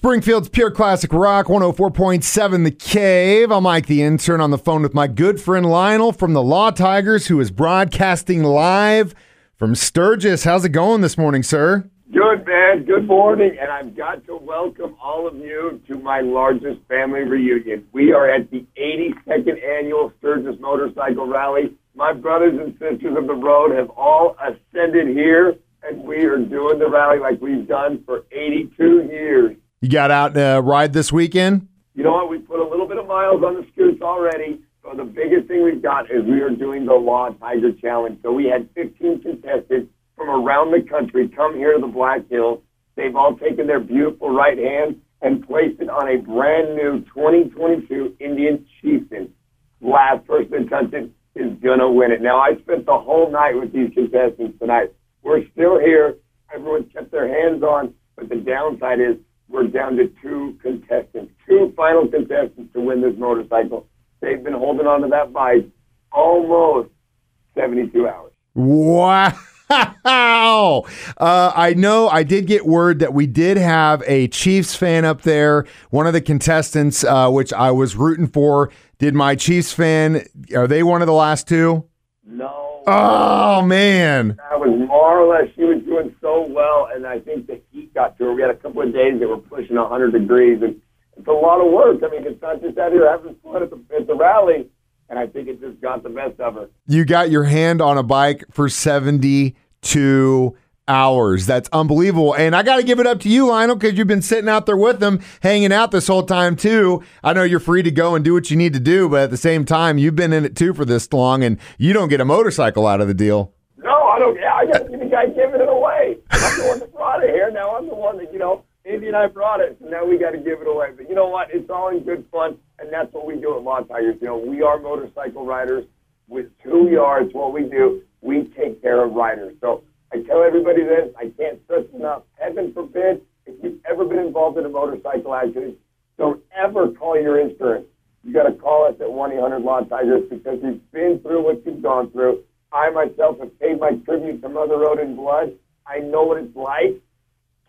Springfield's Pure Classic Rock 104.7 The Cave. I'm Mike the intern on the phone with my good friend Lionel from the Law Tigers, who is broadcasting live from Sturgis. How's it going this morning, sir? Good, man. Good morning. And I've got to welcome all of you to my largest family reunion. We are at the 82nd annual Sturgis Motorcycle Rally. My brothers and sisters of the road have all ascended here, and we are doing the rally like we've done for 82 years. Got out uh, ride this weekend? You know what? We put a little bit of miles on the scoots already. So the biggest thing we've got is we are doing the Law Tiger Challenge. So we had 15 contestants from around the country come here to the Black Hills. They've all taken their beautiful right hand and placed it on a brand new 2022 Indian Chieftain. Last person to is gonna win it. Now I spent the whole night with these contestants tonight. We're still here. Everyone's kept their hands on, but the downside is we're down to two contestants, two final contestants to win this motorcycle. They've been holding on to that bike almost 72 hours. Wow. Uh, I know I did get word that we did have a Chiefs fan up there. One of the contestants, uh, which I was rooting for, did my Chiefs fan. Are they one of the last two? No. Oh, man. That was Marla. She was doing so well, and I think the heat got to her. We had a couple of days that were pushing 100 degrees, and it's a lot of work. I mean, it's not just out here having fun at the, at the rally, and I think it just got the best of her. You got your hand on a bike for 72 hours. That's unbelievable. And I got to give it up to you, Lionel, because you've been sitting out there with them, hanging out this whole time, too. I know you're free to go and do what you need to do, but at the same time, you've been in it, too, for this long, and you don't get a motorcycle out of the deal. No, I don't. Yeah, I got the guy giving it away. I'm the brought it here. Now I'm the one that you know. Andy and I brought it, so now we got to give it away. But you know what? It's all in good fun, and that's what we do at Law You know, we are motorcycle riders. With two yards, what we do, we take care of riders. So I tell everybody this. I can't stress enough. Heaven forbid, if you've ever been involved in a motorcycle accident, don't ever call your insurance. You got to call us at one eight hundred Law Tigers because we've been through what you've gone through. I myself have paid my tribute to Mother Road in blood. I know what it's like.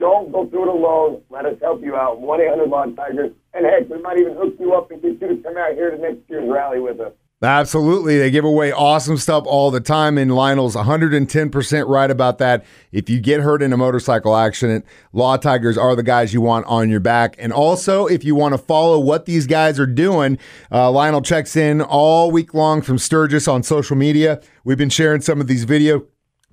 Don't go through it alone. Let us help you out. 1 800 Law Tigers. And heck, we might even hook you up and get you to come out here to next year's rally with us. Absolutely. They give away awesome stuff all the time, and Lionel's 110% right about that. If you get hurt in a motorcycle accident, Law Tigers are the guys you want on your back. And also, if you want to follow what these guys are doing, uh, Lionel checks in all week long from Sturgis on social media. We've been sharing some of these video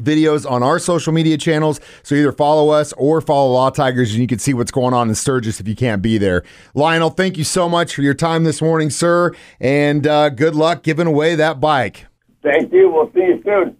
videos on our social media channels. So either follow us or follow Law Tigers, and you can see what's going on in Sturgis if you can't be there. Lionel, thank you so much for your time this morning, sir, and uh, good luck giving away that bike. Thank you. We'll see you soon.